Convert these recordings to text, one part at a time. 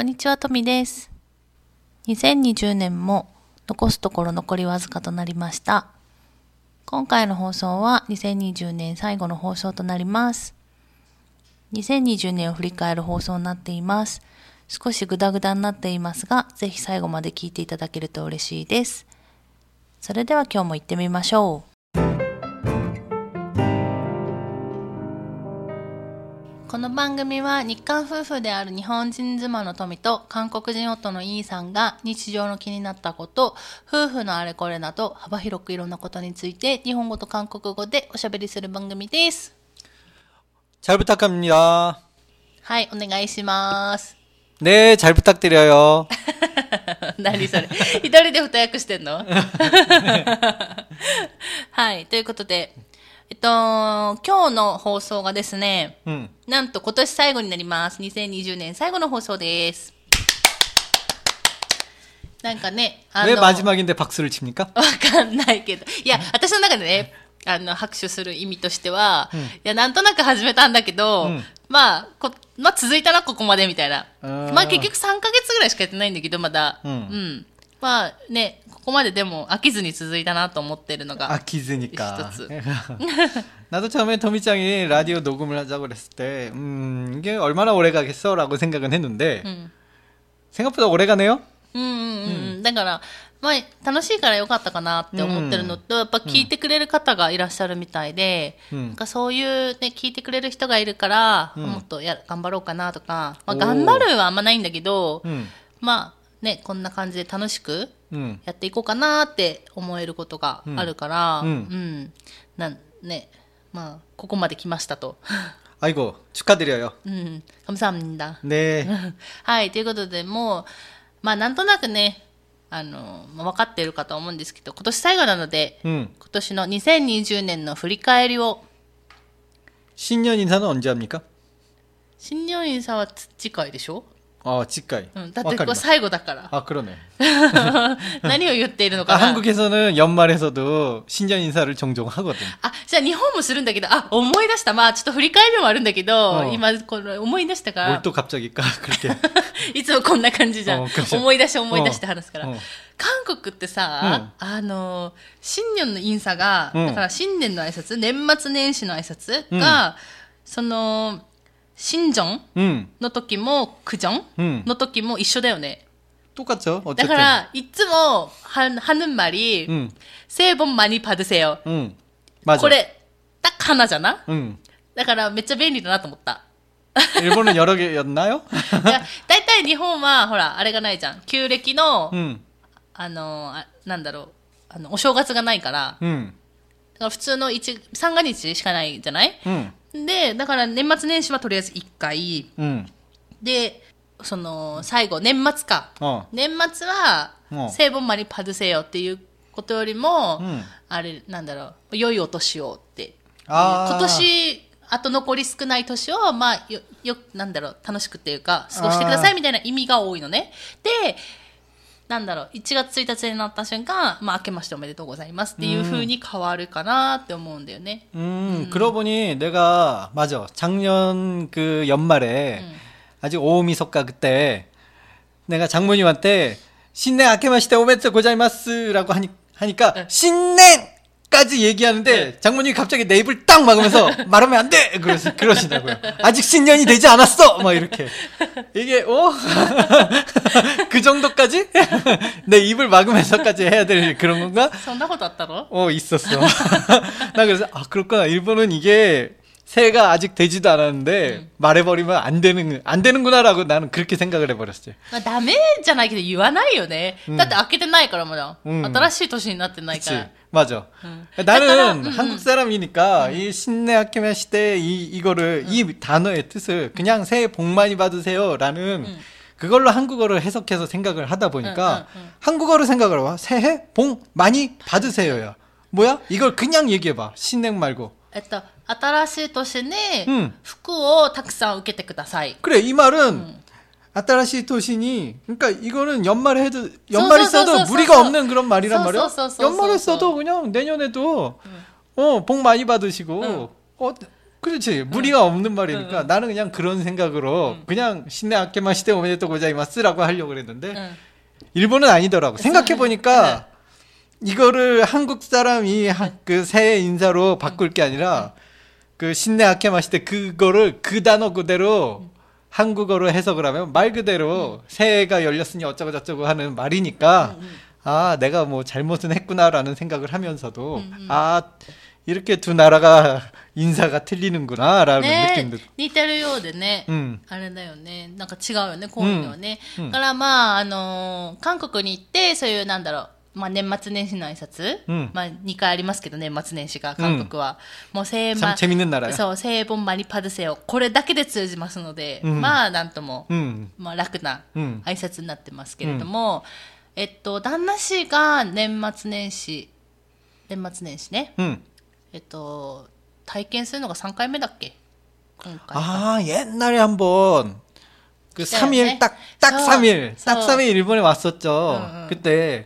こんにちは、とみです。2020年も残すところ残りわずかとなりました。今回の放送は2020年最後の放送となります。2020年を振り返る放送になっています。少しグダグダになっていますが、ぜひ最後まで聞いていただけると嬉しいです。それでは今日も行ってみましょう。この番組は日韓夫婦である日本人妻の富と韓国人夫のイーさんが日常の気になったこと、夫婦のあれこれなど幅広くいろんなことについて日本語と韓国語でおしゃべりする番組です。 잘 부탁합니다. はい、お願いします。 네, 잘 부탁드려요. 何それ一人で二役してんのはい、ということで、えっ と、今日の放送がですね、 음. なんと今年最後になります。2020年最後の放送です。なんかね、あ 왜 の、 마지막인데 박수를 칩니까? わかんないけど。いや、私の中でね、あの、拍手する意味としては、いや、なんとなく始めたんだけど、うんまあ、こ、まあ、続いたな、ここまで、みたいな。うんまあ、結局3ヶ月ぐらいしかやってないんだけど、まだ。うんまあ、ね、 ここまででも飽きずに続いたなと思ってるのが。 아키즈니까. 있었어. 나도 처음에 토미짱이 라디오 녹음을 하자고 그랬을 때, 음, 이게 얼마나 오래 가겠어? 라고 생각은 했는데, うん。 생각보다 오래 가네요? うんうんうん。だから、まあ、楽しいからよかったかなって思ってるのと、やっぱ聞いてくれる方がいらっしゃるみたいで、うんなんかそういうね、聞いてくれる人がいるから、うんもっとや頑張ろうかなとか、まあ、おー頑張るはあんまないんだけど、 음, まあ、 ね、こんな感じで楽しく 음. やっていこうかなって思えることがあるから、うんうんなんね、まあ、ここまで来ましたと。 아이고, 축하드려요. うん、감사합니다。 네. はい、ということで、もう、まあ、なんとなくね、あの、まあ分かっているかと思うんですけど、今年最後なので、 음. 今年の2020年の振り返りを、 신년 인사는 언제 합니까? 新入院さんは次回でしょ 어, 직가이. うん、だってこれ最後だから。 아, 그러네. 何を言っているの 아, かな 한국에서는 연말에서도 신년 인사를 종종 하거든. あ、じゃあ日本もするんだけど、あ、思い出した。まあ、ちょっと振り返りもあるんだけど、うん今、これ思い出したか 뭘 ら、 또 갑자기 까 그렇게. いつもこんな感じじゃん。うん그렇죠 思い出して思い出して話すから。うん韓国ってさ、あの、新年のインサが、うんだから新年の挨拶、年末年始の挨拶が、その、 新正 음, の時も、クジョン 음. の時も一緒だよね。 똑같죠. だ 어쨌든. から、いつも、は、하는 말이、 음, 聖本많이 받으세요。 음, 맞아. これ、た花じゃな 음. だから、めっちゃ便利だなと思った。 일본은 여러 개였나요? いや、だいたい日本は、ほら、あれがないじゃん。旧暦の、 음, あの、あなんだろう、あの、お正月がないから、 음, だから普通の一、三が日しかないじゃない 음, で、だから年末年始はとりあえず1回。 음. で、その、最後、年末か。 어, 年末はうん、聖本まにパドせよっていうことよりも、うんあれ、なんだろう、良いお年をって。今年、あと残り少ない年を、まあ、よ、よ、なんだろう、楽しくっていうか、過ごしてくださいみたいな意味が多いのね。で、なんだろう、1月1日になった瞬間、まあ、明けましておめでとうございますっていうふうに変わるかなって思うんだよね。うん、그러보 니、 내 가、 まじょ、작년 그 연말 에、 あじ、大晦日か、그 때、 내가 장모님한 테、 新年明けましておめでとうございますらこ、は니 까、 新年 까지 얘기하는데 네. 장모님이 갑자기 내 입을 딱 막으면서 말하면 안 돼! 그러시, 그러시더라고요. 아직 신년이 되지 않았어! 막 이렇게. 이게, 어? 그 정도까지? 내 입을 막으면서까지 해야 될 그런 건가? 선다고도 왔다고? 어, 있었어. 나 그래서, 아, 그럴까? 일본은 이게 새해가 아직 되지도 않았는데, 말해버리면 안 되는, 안 되는구나라고 나는 그렇게 생각을 해버렸어요. まあ、ダメじゃないけど言わないよね。だって開けてないからまだ。うん新しい年になってないか 그치. ら。 맞아. 음. 나는 약간, 음, 한국 사람이니까, 이 신내 아케메 시대 이, 이거를, 이 단어의 뜻을 그냥 새해 복 많이 받으세요. 라는 그걸로 한국어를 해석해서 생각을 하다 보니까, 음, 음, 음. 한국어로 생각을 해봐. 새해 복 많이 받으세요야. 뭐야? 이걸 그냥 얘기해봐. 신냉 말고. えっと、新しい年にうん服をたくさん受けてください。 그래 이 말은 아따라시 도시니 그러니까 이거는 연말에 해도 쏘, 연말에 쏘, 써도 쏘, 쏘, 무리가 쏘. 없는 그런 말이란 쏘, 말이야. 쏘, 쏘, 쏘, 연말에 쏘, 써도 그냥 내년에도 어 복 많이 받으시고 어 그렇지 무리가 없는 말이니까 응. 나는 그냥 그런 생각으로 그냥 신내 아케마 시대 오메데토 고자이마스라고 하려고 그랬는데 うん 일본은 아니더라고. 생각해 보니까 이거를 한국 사람이 하- 그 새해 인사로 바꿀 게 아니라 그 신내 아케마 시대 그거를 그 단어 그대로 한국어로 해석을 하면 말 그대로 새해가 열렸으니 어쩌고 저쩌고 하는 말이니까 아 내가 뭐 잘못은 했구나라는 생각을 하면서도 아 이렇게 두 나라가 인사가 틀리는구나라는 ね 느낌도 似てるようでね、 음 あれだよね。なんか違うよね、こういうのはね。うんだからまあ、あのー韓国に行って、そういうなんだろう、 まあ年末年始の挨拶、うんまあ2回ありますけど、年末年始が、韓国は。もう聖 참 재밌는 나라야. そう、聖本マリパドセオ。これだけで通じますので、うんまあなんとも、 음 まあ楽なうん挨拶になってますけれども、えっと、旦那氏が年末年始、年末年始ね。 음 えっと、体験するのが3回目だっけ今回。 아, 옛날에 한번 그 있어요, 3일 네. 딱, 딱 저, 3일, 딱 저. 3일 일본에 왔었죠. 응, 응. 그때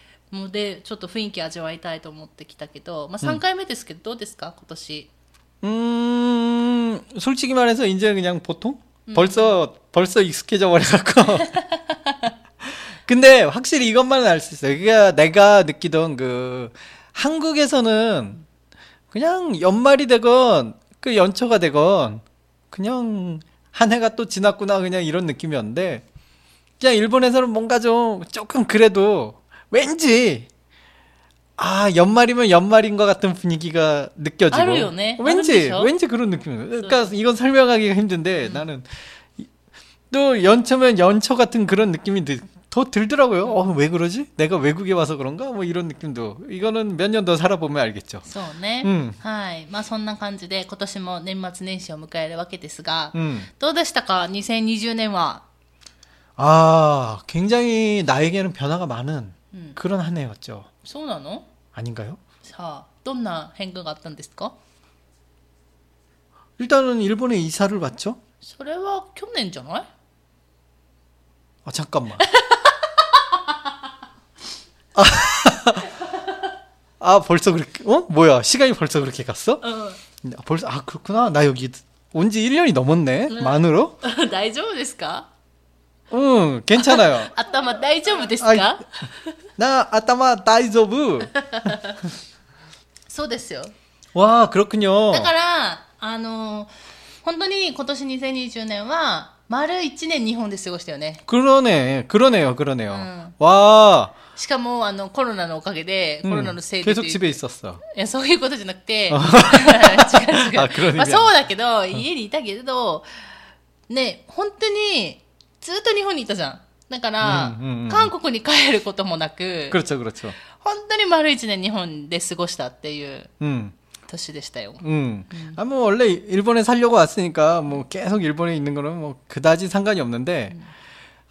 もうで、ちょっと雰囲気味わいたいと思ってきたけど、まあ3回目ですけど、どうですか今年。 음, 솔직히 말해서 이제 그냥 보통? 벌써, 벌써 익숙해져 버려갖고. 근데 확실히 이것만은 알 수 있어요. 그게 내가 느끼던 그, 한국에서는 그냥 연말이 되건, 그 연초가 되건, 그냥 한 해가 또 지났구나, 그냥 이런 느낌이었는데, 그냥 일본에서는 뭔가 좀, 조금 그래도, 왠지, 아, 연말이면 연말인 것 같은 분위기가 느껴지고. 알아요, 네. 왠지, 알아요. 왠지 그런 느낌이에요. 그러니까 이건 설명하기가 힘든데 나는 이- 또 연초면 연초 같은 그런 느낌이 들, 더 들더라고요. 어, 왜 그러지? 내가 외국에 와서 그런가? 뭐 이런 느낌도. 이거는 몇 년 더 살아보면 알겠죠. そうね。うんはい。まあそんな感じで今年も年末年始を迎えるわけですが、 음. どうでしたか ?2020 年は。 아, 굉장히 나에게는 변화가 많은 음. 그런 한 해였죠. そうなの 아닌가요? さあ、どんな変化があったんですか 일단은 일본에 이사를 왔죠. それは去年じゃない 아, 잠깐만. 아, 아, 벌써 그렇게, 어? 뭐야, 시간이 벌써 그렇게 갔어? うん。 아, 벌써, 아, 그렇구나. 나 여기 온 지 1년이 넘었네. 만으로? 大丈夫ですか 응, 괜찮아요. 頭大丈夫ですあいか 나, 아따마, 다이조브. そうですよ。 와, 그렇군요. だから、あのー本当に今年2020年は、丸1年日本で過ごしたよね。 그러네. 그러네요. 그러네요. 응. 와. しかも、あの、コロナのおかげで、コ 응, ロナのせいでと 계속 いう 집에 있었어. いや、そういうことじゃなくて、違う違う。あ그런意味まあそうだけど、家にいたけれど、ね、本当に、 ずっと日本にいたじゃん。だから、うんうんうん韓国に帰ることもなく、 그렇죠, 그렇죠. 本当に丸一年日本で過ごしたっていう 음. 年でしたよ。 음. 아, 뭐, 원래 일본에 살려고 왔으니까, 뭐, 계속 일본에 있는 거는 뭐, 그다지 상관이 없는데,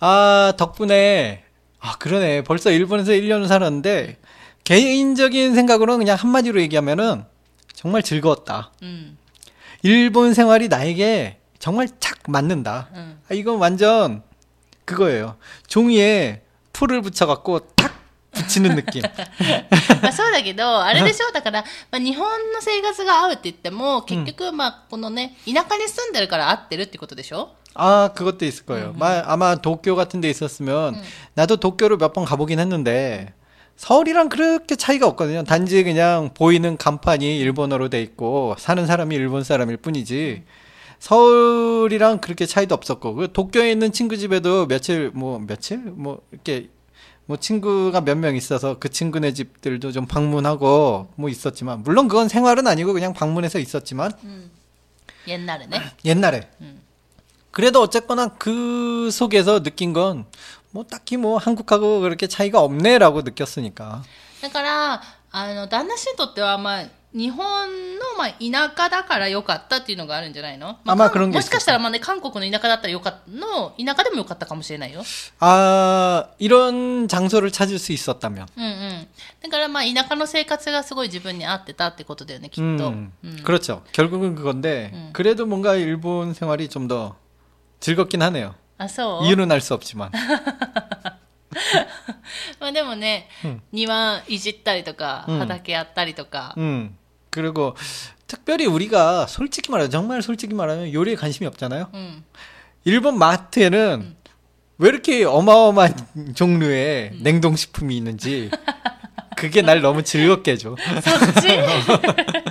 아, 덕분에, 아, 그러네. 벌써 일본에서 1년을 살았는데, 개인적인 생각으로는 그냥 한마디로 얘기하면은, 정말 즐거웠다. うん。 일본 생활이 나에게 정말 착 맞는다. うん。 아, 이건 완전 그거예요. 종이에 풀을 붙여갖고 탁 붙이는 느낌. まあそうだけど、あれでしょだから、まあ日本の生活が合うって言っても、結局、まあこのね、田舎に住んでるから合ってるってことでしょ 아, 그것도 있을 거예요. 마- 아마 도쿄 같은 데 있었으면 나도 도쿄를 몇 번 가보긴 했는데 서울이랑 그렇게 차이가 없거든요. 단지 그냥 보이는 간판이 일본어로 돼 있고 사는 사람이 일본 사람일 뿐이지. 서울이랑 그렇게 차이도 없었고 그 도쿄에 있는 친구 집에도 며칠 뭐 며칠 뭐 이렇게 뭐 친구가 몇 명 있어서 그 친구네 집들도 좀 방문하고 뭐 있었지만 물론 그건 생활은 아니고 그냥 방문해서 있었지만 옛날에ね。 옛날에. 음. 그래도 어쨌거나 그 속에서 느낀 건 뭐 딱히 뭐 한국하고 그렇게 차이가 없네라고 느꼈으니까. だから、あの、旦那氏にとっては、まあ、 日本の、まあ、田舎だから良かったっていうのがあるんじゃないの、あまあ그런게 もしかしたら、まあね、韓国の田舎だったらよかったの、田舎でもよかったかもしれないよ。 아, 이런 장소를 찾을 수 있었다면. うんうん。だから、まあ、田舎の生活がすごい自分に合ってたってことだよね、きっと。 음, うん。 그렇죠. 결국은 그건데, 그래도 뭔가 일본 생활이 좀 더 즐겁긴 하네요. あ、そう 이유는 알 수 없지만. まあでもね、庭いじったりとか、うん畑やったりとか、 음, 그리고 특별히 우리가 솔직히 말하면 정말 솔직히 말하면 요리에 관심이 없잖아요. 음. 일본 마트에는 음. 왜 이렇게 어마어마한 종류의 음. 냉동식품이 있는지 그게 날 너무 즐겁게 해줘. 섭지?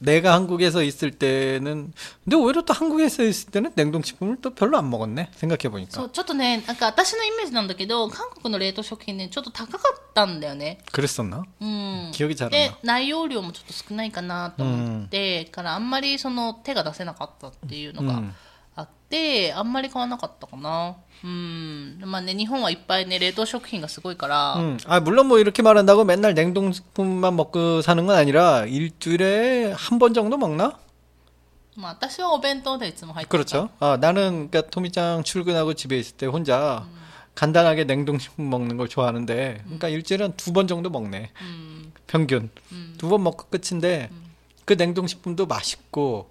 내가 한국에서 있을 때는 근데 오히려 또 한국에서 있을 때는 냉동식품을 또 별로 안 먹었네 생각해 そ 보니까 う、ちょっとね、なんか私のイメージなんだけど、韓国の冷凍食品ね、ちょっと高かったんだよね。 그랬었나? うん。 기억이 잘 안 で 나. 内容量もちょっと少ないかなと思って、からあんまりその手が出せなかったっていうのがうん あって、あんまり買わなかったかなうんまあね日本はいっぱいね冷凍食品がすごいから、 음. 아 물론 뭐 이렇게 말한다고 맨날 냉동식품만 먹고 사는 건 아니라 일주일에 한 번 정도 먹나? まあ私はお弁当でいつも入ってるから 그렇죠. 아, 나는 그러니까 토미짱 출근하고 집에 있을 때 혼자 간단하게 냉동식품 먹는 걸 좋아하는데 그러니까 일주일에 한 두 번 정도 먹네. うん、 평균. うん、 두 번 먹고 끝인데 그 냉동식품도 맛있고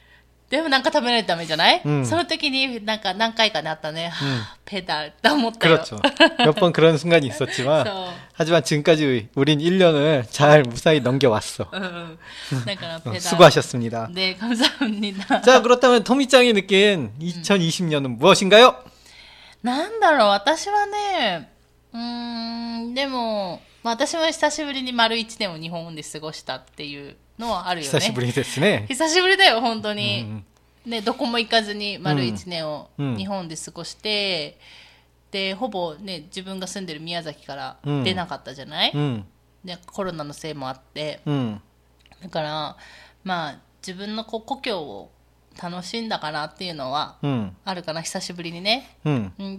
でもなんか食べないとダメじゃない、うんその時になんか何回かなったね、はあペダルって思ったよ 그렇죠. 몇 번 그런 순간이 있었지만 そう 하지만 지금까지 우린 1년을 잘 무사히 넘겨왔어. うんだからペ 어, ダル 수고하셨습니다. 네 감사합니다 자, 그렇다면 토미짱이 느낀 2020년은 무엇인가요? なんだろう私はねうーんでも、まあ、私も久しぶりに丸1年を日本で過ごしたっていう のあるよね。久しぶりですね。久しぶりだよ本当に、うん、ねどこも行かずに丸1年を日本で過ごして、うん、でほぼね自分が住んでる宮崎から出なかったじゃない、うん、でコロナのせいもあって、だからまあ自分のこ故郷を楽しんだかなっていうのはあるかな、久しぶりにね、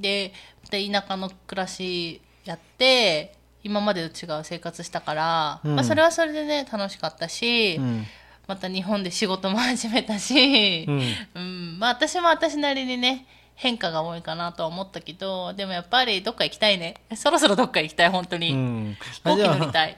で田舎の暮らしやって今までと違う生活したから、うんまあ、それはそれでね楽しかったし、 음, また日本で仕事も始めたし、 음. うん、まあ私も私なりにね、変化が多いかなとは思ったけど、でもやっぱりどっか行きたいね。そろそろどっか行きたい、本当に。 음. 飛行機乗り 맞아. たい。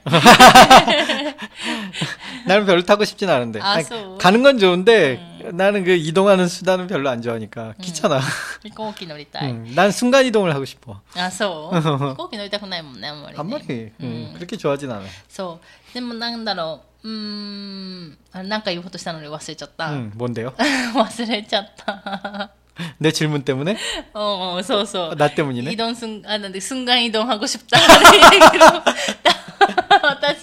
나는 별로 타고 싶진 않은데. 아, 아니, 소. 가는 건 좋은데 나는 그 이동하는 수단은 별로 안 좋아하니까 귀찮아. 飛行機乗りたい。 음, 난 순간 이동을 하고 싶어. あ、そう飛行機乗りたくないもんね、あんまり、ね。 한 마리. 음, うん 그렇게 좋아하진 않아. そう。でもなんだろう。うーん。あなんか言おうとしたのに忘れちゃった。 음, 뭔데요? 忘れちゃった。 내 질문 때문에? うんうん、そうそう。 나 때문이네. 이동 순, 아, 근데 순간 이동하고 싶다.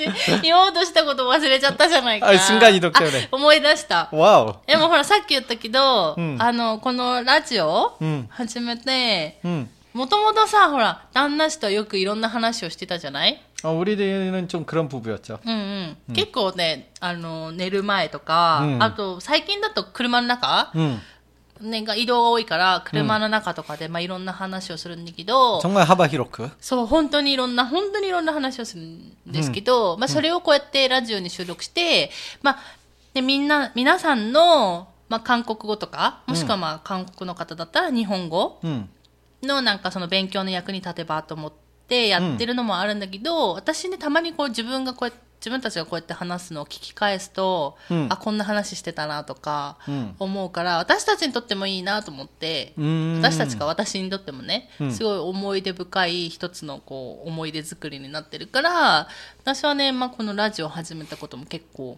私、言おうとしたこと忘れちゃったじゃないか。あ순간 이동 때문에 あ思い出した。 와우. でもほら、さっき言ったけど、うんあの、このラジオ、 음, 始めて、 음. もともとさ、ほら、旦那氏とよくいろんな話をしてたじゃない 어, 우리는 좀 그런 부부였죠. うんうん。結構ね、あの、寝る前とか、うんあと、最近だと車の中、 음. ねが移動が多いから車の中とかで、まあいろんな話をするんだけど、정말幅広く？そう本当にいろんな本当にいろんな話をするんですけど、まあそれをこうやってラジオに収録して、まあでみんな皆さんのまあ韓国語とかもしくはまあ韓国の方だったら日本語のなんかその勉強の役に立てばと思ってやってるのもあるんだけど、私ねたまにこう自分がこうやって自分たちがこうやって話すのを聞き返すと、うんあこんな話してたなとかうん思うから私たちにとってもいいなと思って、うん私たちか私にとってもね、うんすごい思い出深い一つのこう思い出作りになってるから私はね、まあ、このラジオを始めたことも結構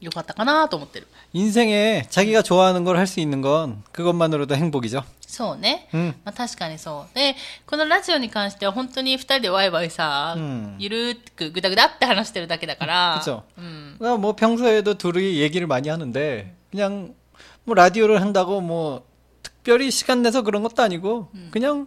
良かったかなと思ってる 인생에 자기가 좋아하는 걸 할 수 있는 건 그것만으로도 행복이죠. そうね、 음. まあ、確かにそうでこのラジオに関しては本当に2人でワイワイさ、うんゆるーくぐだぐだって話してるだけだから、 그죠. うん、 그러니까 뭐 평소에도 둘이 얘기를 많이 하는데 그냥 뭐 라디오를 한다고 뭐 특별히 시간 내서 그런 것도 아니고 그냥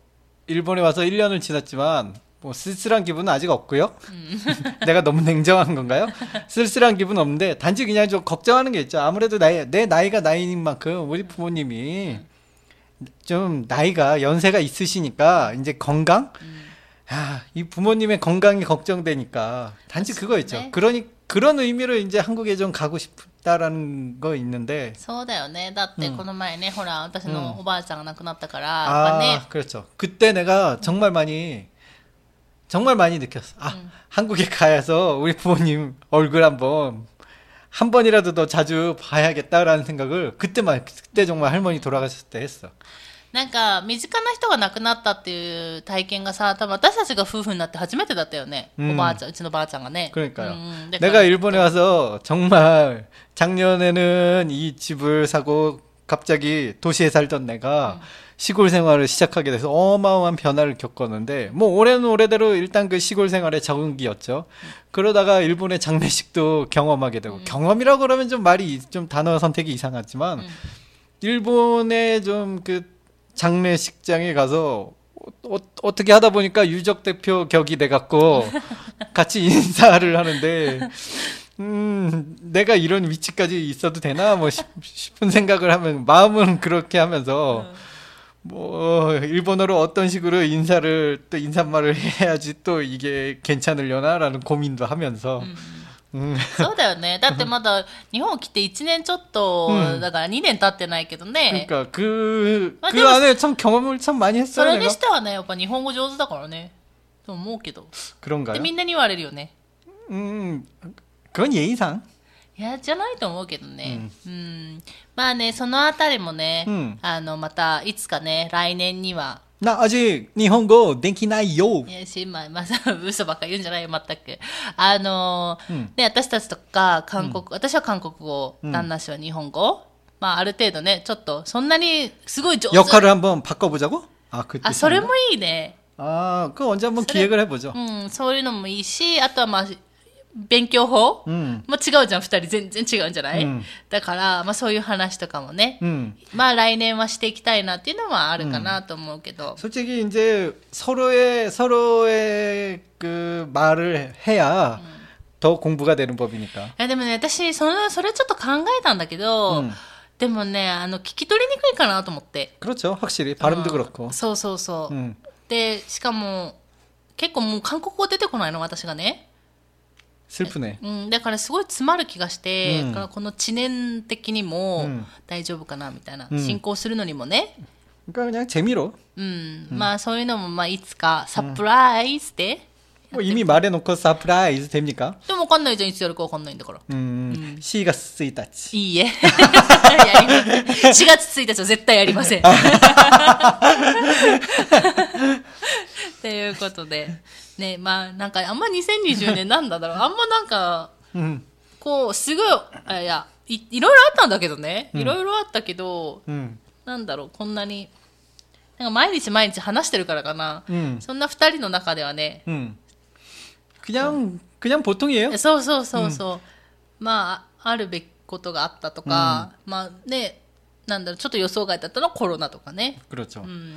일본에 와서 1년을 지났지만 뭐 쓸쓸한 기분은 아직 없고요. 내가 너무 냉정한 건가요? 쓸쓸한 기분은 없는데 단지 그냥 좀 걱정하는 게 있죠. 아무래도 나이, 내 나이가 나이인 만큼 우리 부모님이 좀 나이가 연세가 있으시니까 이제 건강? 아, 이 부모님의 건강이 걱정되니까 단지 그거 있죠. 네. 그러니 그런 의미로 이제 한국에 좀 가고 싶다 라는 거 있는데 そうだよねだってうんこの前ね、ほら私のおばあちゃんが亡くなったから、 아, やっぱね 그렇죠. 그때 내가 정말 많이 정말 많이 느꼈어. 아, 한국에 가서 우리 부모님 얼굴 한번 한 번이라도 더 자주 봐야겠다라는 생각을 그때만 그때 정말 할머니 돌아가셨을 때 했어. なんか身近な人が亡くなったっていう体験がさ多分私たちが夫婦になって初めてだったよね、うんおばあちゃんうちのばあちゃんがね 그러니까요. うんだから 내가 일본에 와서 정말 작년에는 이 집을 사고 갑자기 도시에 살던 내가 시골 생활을 시작하게 돼서 어마어마한 변화를 겪었는데 뭐 올해는 올해대로 일단 그 시골 생활에 적응기였죠. 그러다가 일본의 장례식도 경험하게 되고 경험이라고 그러면 좀 말이 좀 단어 선택이 이상하지만 음. 일본의 좀 그 장례식장에 가서 어, 떻게 하다 보니까 유적 대표 격이 돼 갖고 같이 인사를 하는데 음 내가 이런 위치까지 있어도 되나? 뭐 싶, 싶은 생각을 하면 마음은 그렇게 하면서 뭐 일본어로 어떤 식으로 인사를 또 인사말을 해야지 또 이게 괜찮으려나라는 고민도 하면서 음, そうだよねだってまだ日本来て1年ちょっと、うんだから2年経ってないけどね、 그러니까 그, 아, 그 근데 안에 참 경험을 참 많이 そ 했어요 れに 내가 してはねやっぱ日本語上手だからねと思うけどで 그런가요? みんなに言われるよね 음 그건 예의상 いやじゃないと思うけどね、うんまあねそのあたりもね、うんあのまたいつかね来年には 나 아직 일본어 댕키나요 いやし、まあ、まあ、嘘ばっか言うんじゃないよ、全く。あのーうんね、私たちとか、韓国、私は韓国語、旦那氏は日本語。まあ、ある程度ね、ちょっと、そんなに、すごい上手。 역할을 한번 바꿔보자고? 아, 그 あ、それもいいね。 아, 그 언제 한번 그래. 기획을 해보죠. うん、そういうのもいいし、あとはまあ、 勉強法、 음, もう違うじゃん、二人。全然違うんじゃない、うんだから、まあそういう話とかもね。 음. まあ来年はしていきたいなっていうのはあるかなと思うけど。 솔직히 이제 서로의 서로의 그 말을 해야 더 공부가 되는 법이니까. いやでもね、私、その、それちょっと考えたんだけど、うんでもね、あの、聞き取りにくいかなと思って。 그렇죠, 확실히 발음도 うん 그렇고. そうそうそう。 음, で、しかも、結構もう韓国語出てこないの、私がね。 슬프네. うん、だからすごい詰まる気がして、うんだからこの知念的にもうん大丈夫かなみたいな、うん進行するのにもね。 그러니까 그냥 재미로. うん、まあそういうのも、まあいつかサプライズで、 뭐 이미 말해놓고 서프라이즈 됩니까? でもわかんないじゃん、いつやるかわかんないんだから。 음, 시가 쓰이다치. いいえ。やりません。4月1日は絶対やりません。ということで、ね、まあ、なんか、あんま2020年なんだろう。あんまなんか、 음, こう、すごい、あいやい、いろいろあったんだけどね。いろいろあったけど、 음, なんだろう、こんなに、なんか毎日毎日話してるからかな。 음, そんな二人の中ではね、 음. 그냥 그냥 보통이에요. そうそうそうそう、まああるべきことがあったとか、まあねなんだろうちょっと予想外だったのはコロナとかね 그렇죠. うん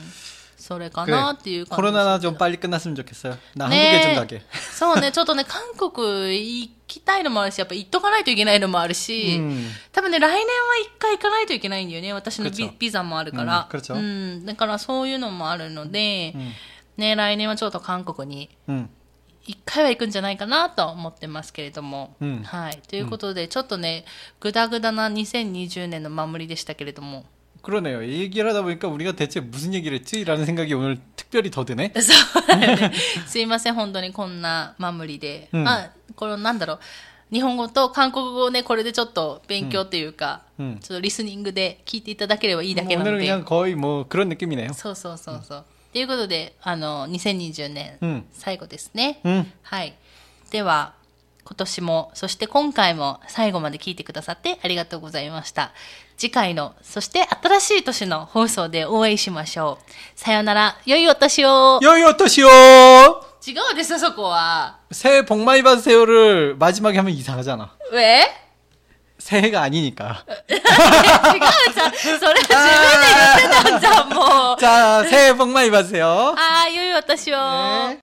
それかなっていう感じ 코로나나 ですけ 좀 ど 빨리 끝났으면 좋겠어요. 나 네. 한국에 좀 가게. そうね、ちょっとね、韓国行きたいのもあるし、やっぱ行っとかないといけないのもあるし、 음. 多分ね、来年は一回行かないといけないんだよね。私のビ 그렇죠 ビザもあるから。うん그렇죠 うん。だからそういうのもあるので、 음. ね、来年はちょっと韓国に 음. 一回は行くんじゃないかなと思ってますけれども。うんはい。ということで、ちょっとね、ぐだぐだな2020年の守りでしたけれども。 그러네요. 이 얘기를 하다 보니까 우리가 대체 무슨 얘기를 했지라는 생각이 오늘 특별히 더 드네. そうだよね。すいません、本当にこんな守りで。うんまあ、このなんだろう。日本語と韓国語をね、これでちょっと勉強っていうか、うんちょっとリスニングで聞いていただければいいだけな 오늘은 ので。 그냥 거의 뭐 그런 느낌이네요. そうそうそうそう。 ということで、あの、2020年、うん最後ですね。 음. はい。では、今年も、そして今回も最後まで聞いてくださってありがとうございました。次回の、そして新しい年の放送でお会いしましょう。さようなら、良いお年を。 여이 어떠시오? 違うですよ、そこは。 새해 복 많이 받으세요를 마지막에 하면 이상하잖아. え 새해가 아니니까. 違うじゃん。それ自分で言ってたんじゃん、もう。 자, 새해 복 많이 받으세요. ああ、良いお年を。 네.